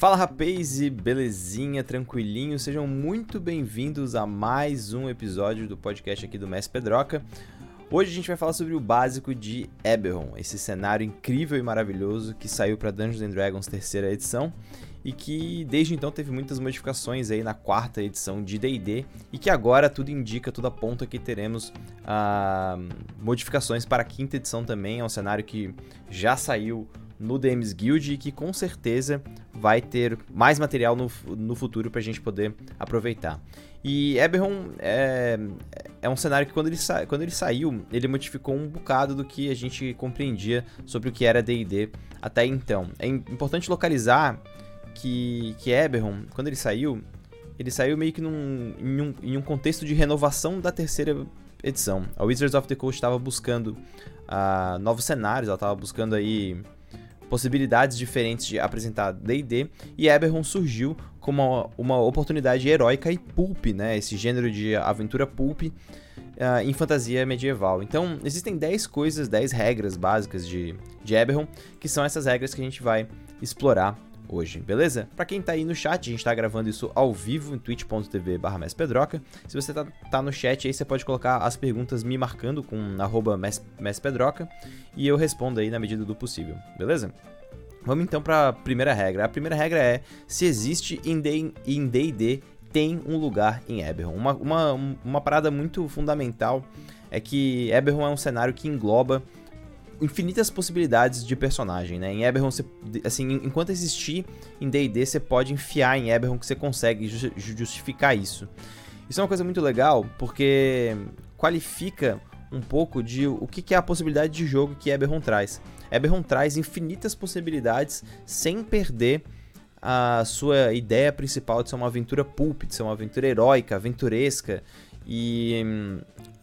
Fala rapaz e belezinha, tranquilinho, sejam muito bem-vindos a mais um episódio do podcast aqui do Mestre Pedroca. Hoje a gente vai falar sobre o básico de Eberron, esse cenário incrível e maravilhoso que saiu para Dungeons and Dragons terceira edição e que desde então teve muitas modificações aí na quarta edição de D&D e que agora tudo indica, tudo aponta que teremos ah, modificações para a quinta edição também, é um cenário que já saiu no DMs Guild e que com certeza vai ter mais material no, no futuro para a gente poder aproveitar. E Eberron é, é um cenário que quando ele, sa quando ele saiu, ele modificou um bocado do que a gente compreendia sobre o que era D&D até então. É importante localizar que, que Eberron, quando ele saiu, ele saiu meio que num, em, um, em um contexto de renovação da terceira edição. A Wizards of the Coast estava buscando uh, novos cenários, ela estava buscando aí possibilidades diferentes de apresentar D&D, e Eberron surgiu como uma, uma, oportunidade heróica e pulp, né, esse gênero de aventura pulp uh, em fantasia medieval. Então, existem 10 coisas, 10 regras básicas de, de Eberron, que são essas regras que a gente vai explorar hoje, beleza? Para quem tá aí no chat, a gente tá gravando isso ao vivo em twitch.tv barra Pedroca. Se você tá, tá, no chat aí, você pode colocar as perguntas me marcando com arroba e eu respondo aí na medida do possível, beleza? Vamos então para a primeira regra. A primeira regra é se existe em D&D tem um lugar em Eberron. Uma, uma, uma parada muito fundamental é que Eberron é um cenário que engloba infinitas possibilidades de personagem, né? Em Eberron, você, assim, enquanto existir em D&D, você pode enfiar em Eberron que você consegue justificar isso. Isso é uma coisa muito legal, porque qualifica um pouco de o que é a possibilidade de jogo que Eberron traz. Eberron traz infinitas possibilidades sem perder a sua ideia principal de ser uma aventura pulp, de ser uma aventura heróica, aventuresca. E,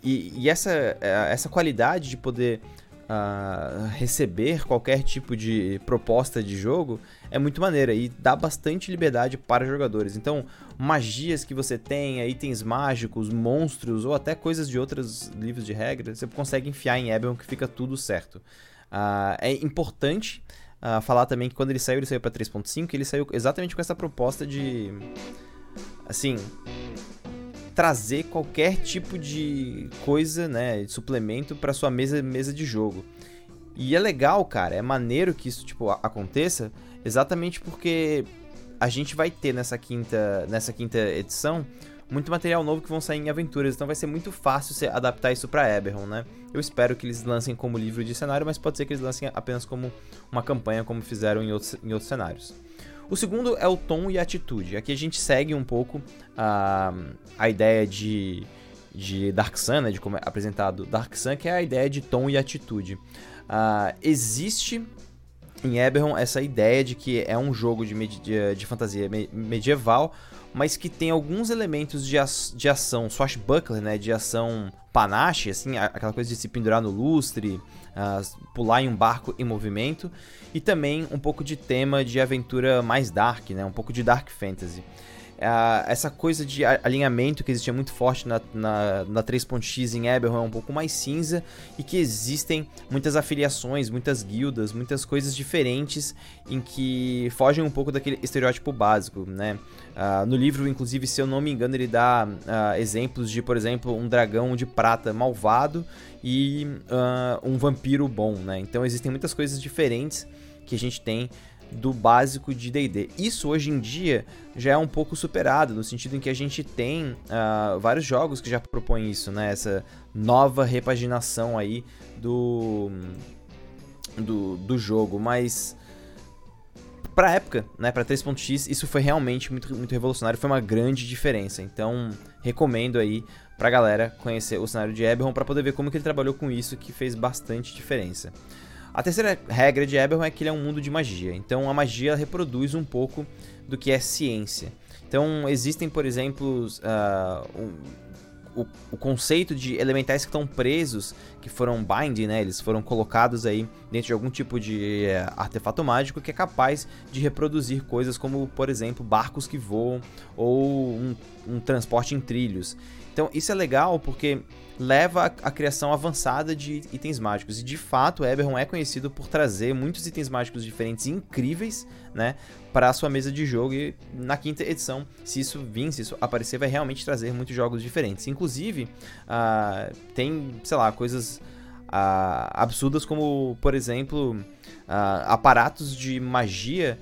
e, e essa, essa qualidade de poder uh, receber qualquer tipo de proposta de jogo é muito maneira e dá bastante liberdade para jogadores. Então, magias que você tenha, itens mágicos, monstros ou até coisas de outros livros de regras, você consegue enfiar em Eberron que fica tudo certo. Uh, é importante uh, falar também que quando ele saiu, ele saiu para 3.5, ele saiu exatamente com essa proposta de assim, trazer qualquer tipo de coisa, né, de suplemento para sua mesa, mesa de jogo. E é legal, cara, é maneiro que isso tipo aconteça, exatamente porque a gente vai ter nessa quinta, nessa quinta edição muito material novo que vão sair em aventuras, então vai ser muito fácil você adaptar isso para Eberron, né? Eu espero que eles lancem como livro de cenário, mas pode ser que eles lancem apenas como uma campanha, como fizeram em outros, em outros cenários. O segundo é o tom e atitude. Aqui a gente segue um pouco a, a ideia de, de Dark Sun, né, de como é apresentado Dark Sun, que é a ideia de tom e atitude. Uh, existe em Eberron essa ideia de que é um jogo de, de, de fantasia me medieval, mas que tem alguns elementos de, de ação swashbuckler, né, de ação panache, assim, aquela coisa de se pendurar no lustre, uh, pular em um barco em movimento, e também um pouco de tema de aventura mais dark, né, um pouco de dark fantasy. Uh, essa coisa de alinhamento que existia muito forte na, na, na 3.x em Eberron é um pouco mais cinza e que existem muitas afiliações, muitas guildas, muitas coisas diferentes em que fogem um pouco daquele estereótipo básico, né? Uh, no livro, inclusive, se eu não me engano, ele dá uh, exemplos de, por exemplo, um dragão de prata malvado e um vampiro bom, né? Então existem muitas coisas diferentes que a gente tem do básico de D&D. Isso hoje em dia já é um pouco superado, no sentido em que a gente tem uh, vários jogos que já propõem isso, né? Essa nova repaginação aí do, do, do jogo, mas pra época, né, pra 3.x, isso foi realmente muito, muito revolucionário, foi uma grande diferença. Então, recomendo aí pra galera conhecer o cenário de Eberron para poder ver como que ele trabalhou com isso, que fez bastante diferença. A terceira regra de Eberron é que ele é um mundo de magia. Então a magia reproduz um pouco do que é ciência. Então existem, por exemplo, uh, um, o, o, conceito de elementais que estão presos, que foram bind, né? Eles foram colocados aí dentro de algum tipo de uh, artefato mágico que é capaz de reproduzir coisas como, por exemplo, barcos que voam ou um, um transporte em trilhos. Então isso é legal porque leva à criação avançada de itens mágicos. E de fato, Eberron é conhecido por trazer muitos itens mágicos diferentes incríveis, né, para a sua mesa de jogo e na quinta edição, se isso vir, se isso aparecer, vai realmente trazer muitos jogos diferentes. Inclusive, uh, tem, sei lá, coisas uh, absurdas como, por exemplo, uh, aparatos de magia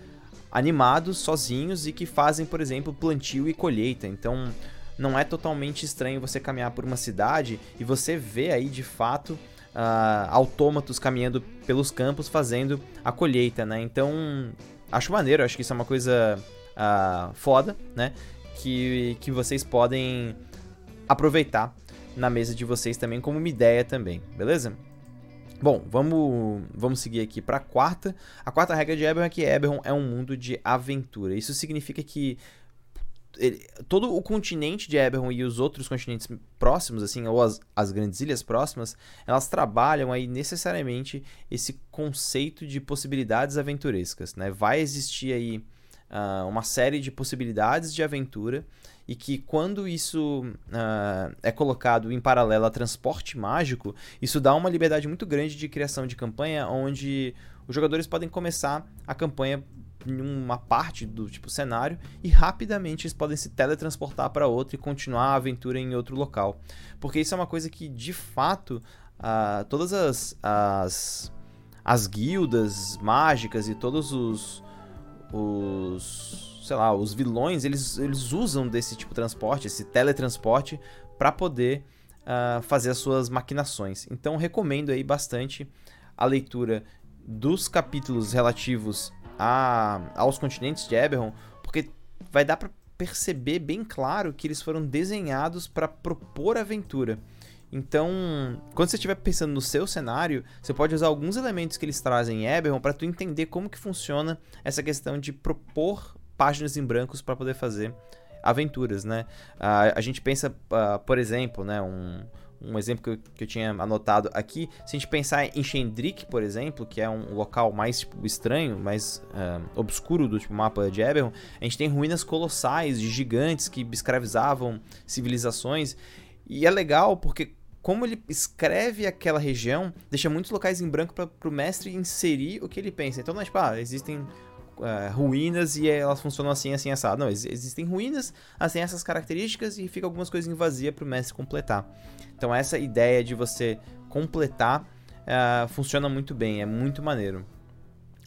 animados sozinhos e que fazem, por exemplo, plantio e colheita. Então, não é totalmente estranho você caminhar por uma cidade e você vê aí de fato uh, autômatos caminhando pelos campos fazendo a colheita, né? Então, acho maneiro, acho que isso é uma coisa uh, foda, né? Que, que vocês podem aproveitar na mesa de vocês também como uma ideia também, beleza? Bom, vamos, vamos seguir aqui para a quarta. A quarta regra de Eberron é que Eberron é um mundo de aventura. Isso significa que ele, todo o continente de Eberron e os outros continentes próximos, assim, ou as, as grandes ilhas próximas, elas trabalham aí necessariamente esse conceito de possibilidades aventurescas, né? Vai existir aí uh, uma série de possibilidades de aventura e que quando isso uh, é colocado em paralelo a transporte mágico, isso dá uma liberdade muito grande de criação de campanha, onde os jogadores podem começar a campanha em uma parte do tipo cenário e rapidamente eles podem se teletransportar para outro e continuar a aventura em outro local. Porque isso é uma coisa que de fato uh, todas as, as, as guildas mágicas e todos os, os sei lá, os vilões, eles, eles usam desse tipo de transporte, esse teletransporte, para poder uh, fazer as suas maquinações. Então recomendo aí bastante a leitura dos capítulos relativos a, aos continentes de Eberron, porque vai dar para perceber bem claro que eles foram desenhados para propor aventura. Então, quando você estiver pensando no seu cenário, você pode usar alguns elementos que eles trazem em Eberron para tu entender como que funciona essa questão de propor páginas em brancos para poder fazer aventuras, né? Uh, a gente pensa, uh, por exemplo, né, um, um exemplo que eu, que eu, tinha anotado aqui, se a gente pensar em Shendrik, por exemplo, que é um local mais tipo, estranho, mais uh, obscuro do tipo, mapa de Eberron, a gente tem ruínas colossais de gigantes que escravizavam civilizações. E é legal porque como ele escreve aquela região, deixa muitos locais em branco para o mestre inserir o que ele pensa. Então não é tipo, ah, existem Uh, ruínas e elas funcionam assim, assim, assado. Não, existem ruínas, assim, essas características e fica algumas coisas em vazia para o mestre completar. Então essa ideia de você completar uh, funciona muito bem, é muito maneiro.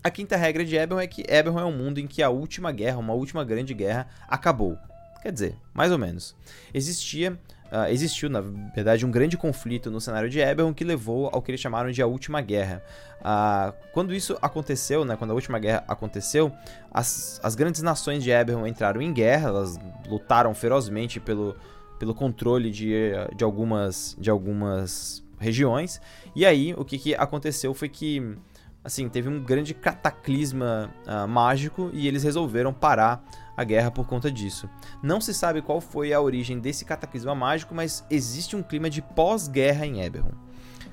A quinta regra de Eberron é que Eberron é um mundo em que a última guerra, uma última grande guerra, acabou. Quer dizer, mais ou menos. Existia, uh, existiu, na verdade, um grande conflito no cenário de Eberron que levou ao que eles chamaram de a Última Guerra. Uh, quando isso aconteceu, né, quando a Última Guerra aconteceu, as, as grandes nações de Eberron entraram em guerra, elas lutaram ferozmente pelo, pelo controle de, de, algumas, de algumas regiões. E aí, o que, que aconteceu foi que assim, teve um grande cataclisma uh, mágico e eles resolveram parar a guerra por conta disso. Não se sabe qual foi a origem desse cataclisma mágico, mas existe um clima de pós-guerra em Eberron.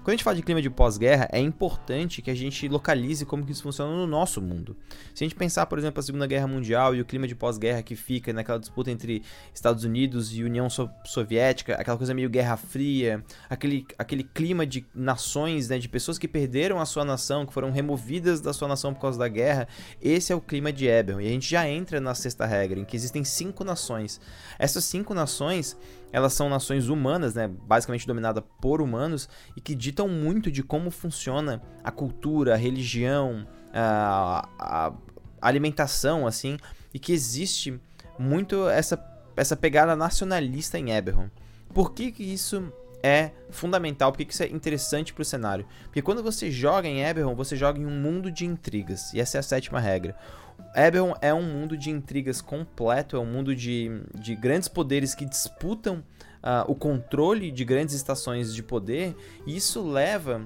Quando a gente fala de clima de pós-guerra, é importante que a gente localize como que isso funciona no nosso mundo. Se a gente pensar, por exemplo, a Segunda Guerra Mundial e o clima de pós-guerra que fica naquela disputa entre Estados Unidos e União Soviética, aquela coisa meio Guerra Fria, aquele, aquele clima de nações, né, de pessoas que perderam a sua nação, que foram removidas da sua nação por causa da guerra, esse é o clima de Eberron. E a gente já entra na sexta regra, em que existem cinco nações. Essas cinco nações elas são nações humanas, né, basicamente dominadas por humanos, e que ditam muito de como funciona a cultura, a religião, a, a alimentação, assim, e que existe muito essa, essa pegada nacionalista em Eberron. Por que, que isso é fundamental, por que isso é interessante para o cenário? Porque quando você joga em Eberron, você joga em um mundo de intrigas, e essa é a sétima regra. Eberron é um mundo de intrigas completo, é um mundo de, de grandes poderes que disputam uh, o controle de grandes estações de poder, e isso leva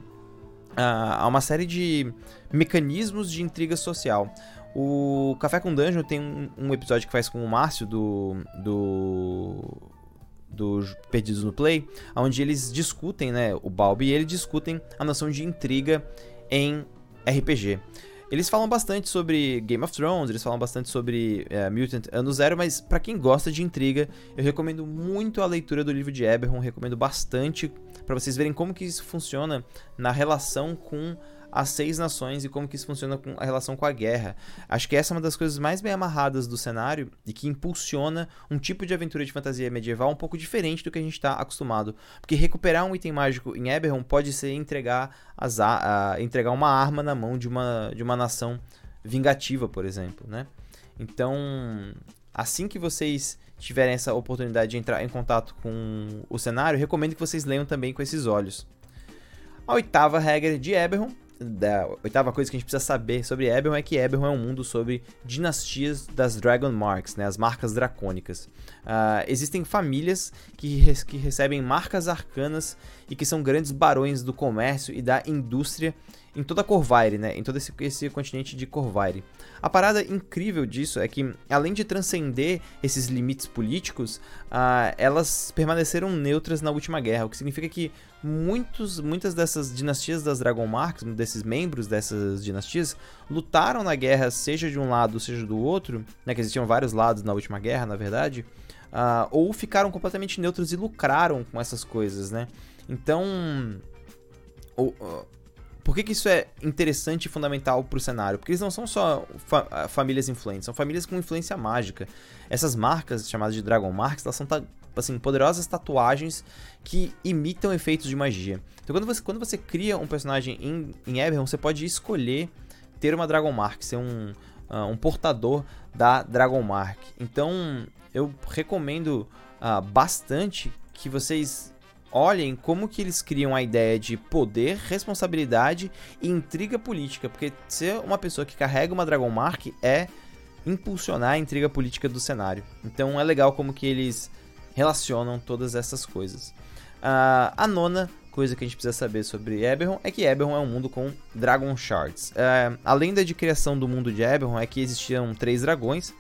uh, a uma série de mecanismos de intriga social. O Café com Dungeon tem um, um episódio que faz com o Márcio do, do do Perdidos no Play, onde eles discutem, né, o Balbi e ele discutem a noção de intriga em RPG. Eles falam bastante sobre Game of Thrones, eles falam bastante sobre é, Mutant Ano Zero, mas para quem gosta de intriga, eu recomendo muito a leitura do livro de Eberron, recomendo bastante para vocês verem como que isso funciona na relação com as seis nações e como que isso funciona com a relação com a guerra. Acho que essa é uma das coisas mais bem amarradas do cenário e que impulsiona um tipo de aventura de fantasia medieval um pouco diferente do que a gente está acostumado. Porque recuperar um item mágico em Eberron pode ser entregar, as, a, a, entregar uma arma na mão de uma, de uma nação vingativa, por exemplo, né? Então, assim que vocês tiverem essa oportunidade de entrar em contato com o cenário, recomendo que vocês leiam também com esses olhos. A oitava regra de Eberron, da oitava coisa que a gente precisa saber sobre Eberron é que Eberron é um mundo sobre dinastias das Dragon Marks, né, as marcas dracônicas. Uh, existem famílias que, que recebem marcas arcanas e que são grandes barões do comércio e da indústria em toda a Corvaire, né? Em todo esse, esse continente de Corvaire. A parada incrível disso é que, além de transcender esses limites políticos, uh, elas permaneceram neutras na última guerra, o que significa que muitos, muitas dessas dinastias das Dragon Marks, desses membros dessas dinastias, lutaram na guerra, seja de um lado, seja do outro, né? Que existiam vários lados na última guerra, na verdade. Uh, ou ficaram completamente neutros e lucraram com essas coisas, né? Então, por que, que isso é interessante e fundamental para o cenário? Porque eles não são só fa ah, famílias influentes, são famílias com influência mágica. Essas marcas, chamadas de Dragon Marks, elas são assim, poderosas tatuagens que imitam efeitos de magia. Então quando você, quando você cria um personagem em, em Eberron, você pode escolher ter uma Dragon Mark, ser um, uh, um portador da Dragon Mark. Então eu recomendo uh, bastante que vocês olhem como que eles criam a ideia de poder, responsabilidade e intriga política, porque ser uma pessoa que carrega uma Dragon Mark é impulsionar a intriga política do cenário. Então é legal como que eles relacionam todas essas coisas. Uh, a nona coisa que a gente precisa saber sobre Eberron é que Eberron é um mundo com Dragon Shards. Uh, a lenda de criação do mundo de Eberron é que existiam três dragões,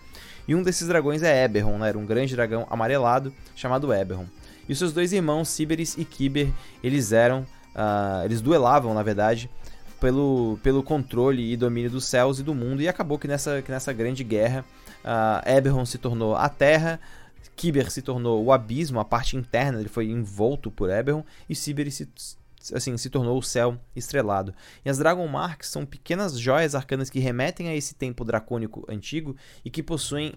e um desses dragões é Eberron, né? era um grande dragão amarelado chamado Eberron. E seus dois irmãos, Siberis e Kiber, eles eram. Uh, eles duelavam, na verdade, pelo, pelo controle e domínio dos céus e do mundo. E acabou que nessa, que nessa grande guerra, uh, Eberron se tornou a Terra, Kiber se tornou o abismo, a parte interna, ele foi envolto por Eberron, e Siberis se, assim, se tornou o céu estrelado. E as Dragon Marks são pequenas joias arcanas que remetem a esse tempo dracônico antigo e que possuem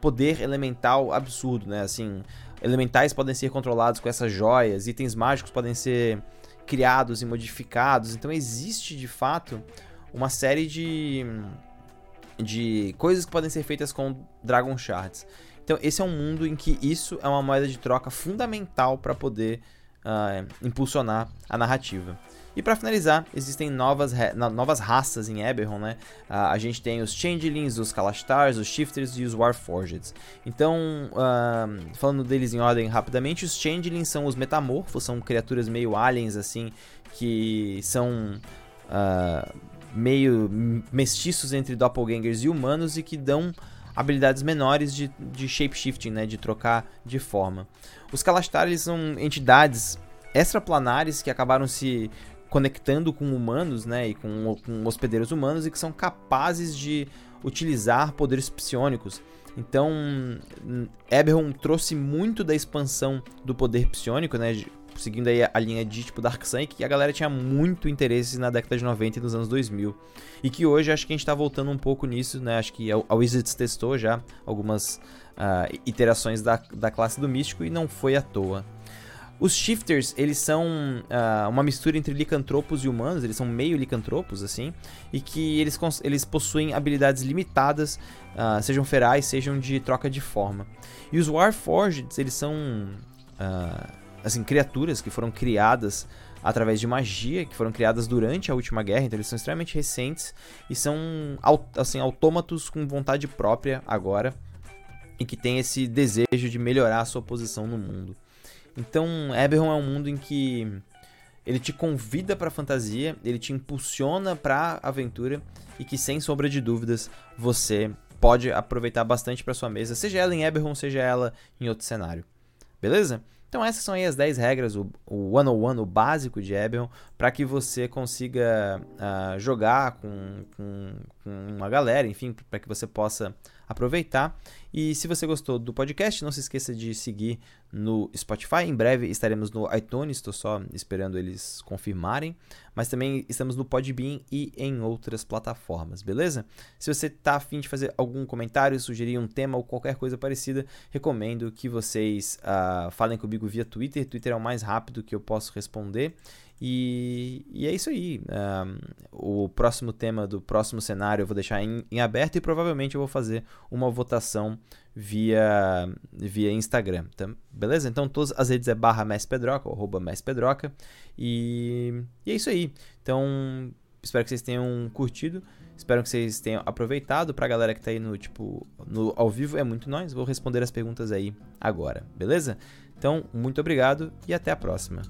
poder elemental absurdo, né? Assim, elementais podem ser controlados com essas joias, itens mágicos podem ser criados e modificados. Então existe de fato uma série de, de coisas que podem ser feitas com Dragon Shards. Então esse é um mundo em que isso é uma moeda de troca fundamental para poder uh, impulsionar a narrativa. E para finalizar, existem novas, novas raças em Eberron, né? Uh, a gente tem os Changelings, os Kalastars, os Shifters e os Warforged. Então, uh, falando deles em ordem rapidamente, os Changelings são os metamorfos, são criaturas meio aliens, assim, que são uh, meio mestiços entre doppelgangers e humanos e que dão habilidades menores de, de shapeshifting, né, de trocar de forma. Os Kalastars são entidades extraplanares que acabaram se conectando com humanos, né, e com, com hospedeiros humanos e que são capazes de utilizar poderes psionicos. Então, Eberron trouxe muito da expansão do poder psionico, né, seguindo aí a linha de tipo Dark Sun, que a galera tinha muito interesse na década de 90 e nos anos 2000. E que hoje acho que a gente está voltando um pouco nisso, né? Acho que a Wizards testou já algumas uh, iterações da, da classe do Místico e não foi à toa. Os shifters, eles são uh, uma mistura entre licantropos e humanos, eles são meio licantropos, assim, e que eles, eles possuem habilidades limitadas, uh, sejam ferais, sejam de troca de forma. E os Warforged, eles são, uh, assim, criaturas que foram criadas através de magia, que foram criadas durante a última guerra, então eles são extremamente recentes e são, assim, autômatos com vontade própria agora, e que têm esse desejo de melhorar a sua posição no mundo. Então, Eberron é um mundo em que ele te convida para fantasia, ele te impulsiona para aventura e que sem sombra de dúvidas você pode aproveitar bastante para sua mesa, seja ela em Eberron, seja ela em outro cenário. Beleza? Então essas são aí as 10 regras, o, o 101, o básico de Eberron, para que você consiga uh, jogar com, com, com, uma galera, enfim, para que você possa aproveitar. E se você gostou do podcast, não se esqueça de seguir no Spotify. Em breve estaremos no iTunes, estou só esperando eles confirmarem. Mas também estamos no Podbean e em outras plataformas, beleza? Se você está afim de fazer algum comentário, sugerir um tema ou qualquer coisa parecida, recomendo que vocês uh, falem comigo via Twitter. Twitter é o mais rápido que eu posso responder. E, e, é isso aí. Um, o próximo tema do próximo cenário eu vou deixar em, em, aberto e provavelmente eu vou fazer uma votação via, via Instagram. Tá? Beleza? Então todas as redes é barra messpedroca, ou arroba. E, e é isso aí. Então espero que vocês tenham curtido. Espero que vocês tenham aproveitado. Pra galera que tá aí no, tipo, no ao vivo, é muito nós. Vou responder as perguntas aí agora, beleza? Então, muito obrigado e até a próxima.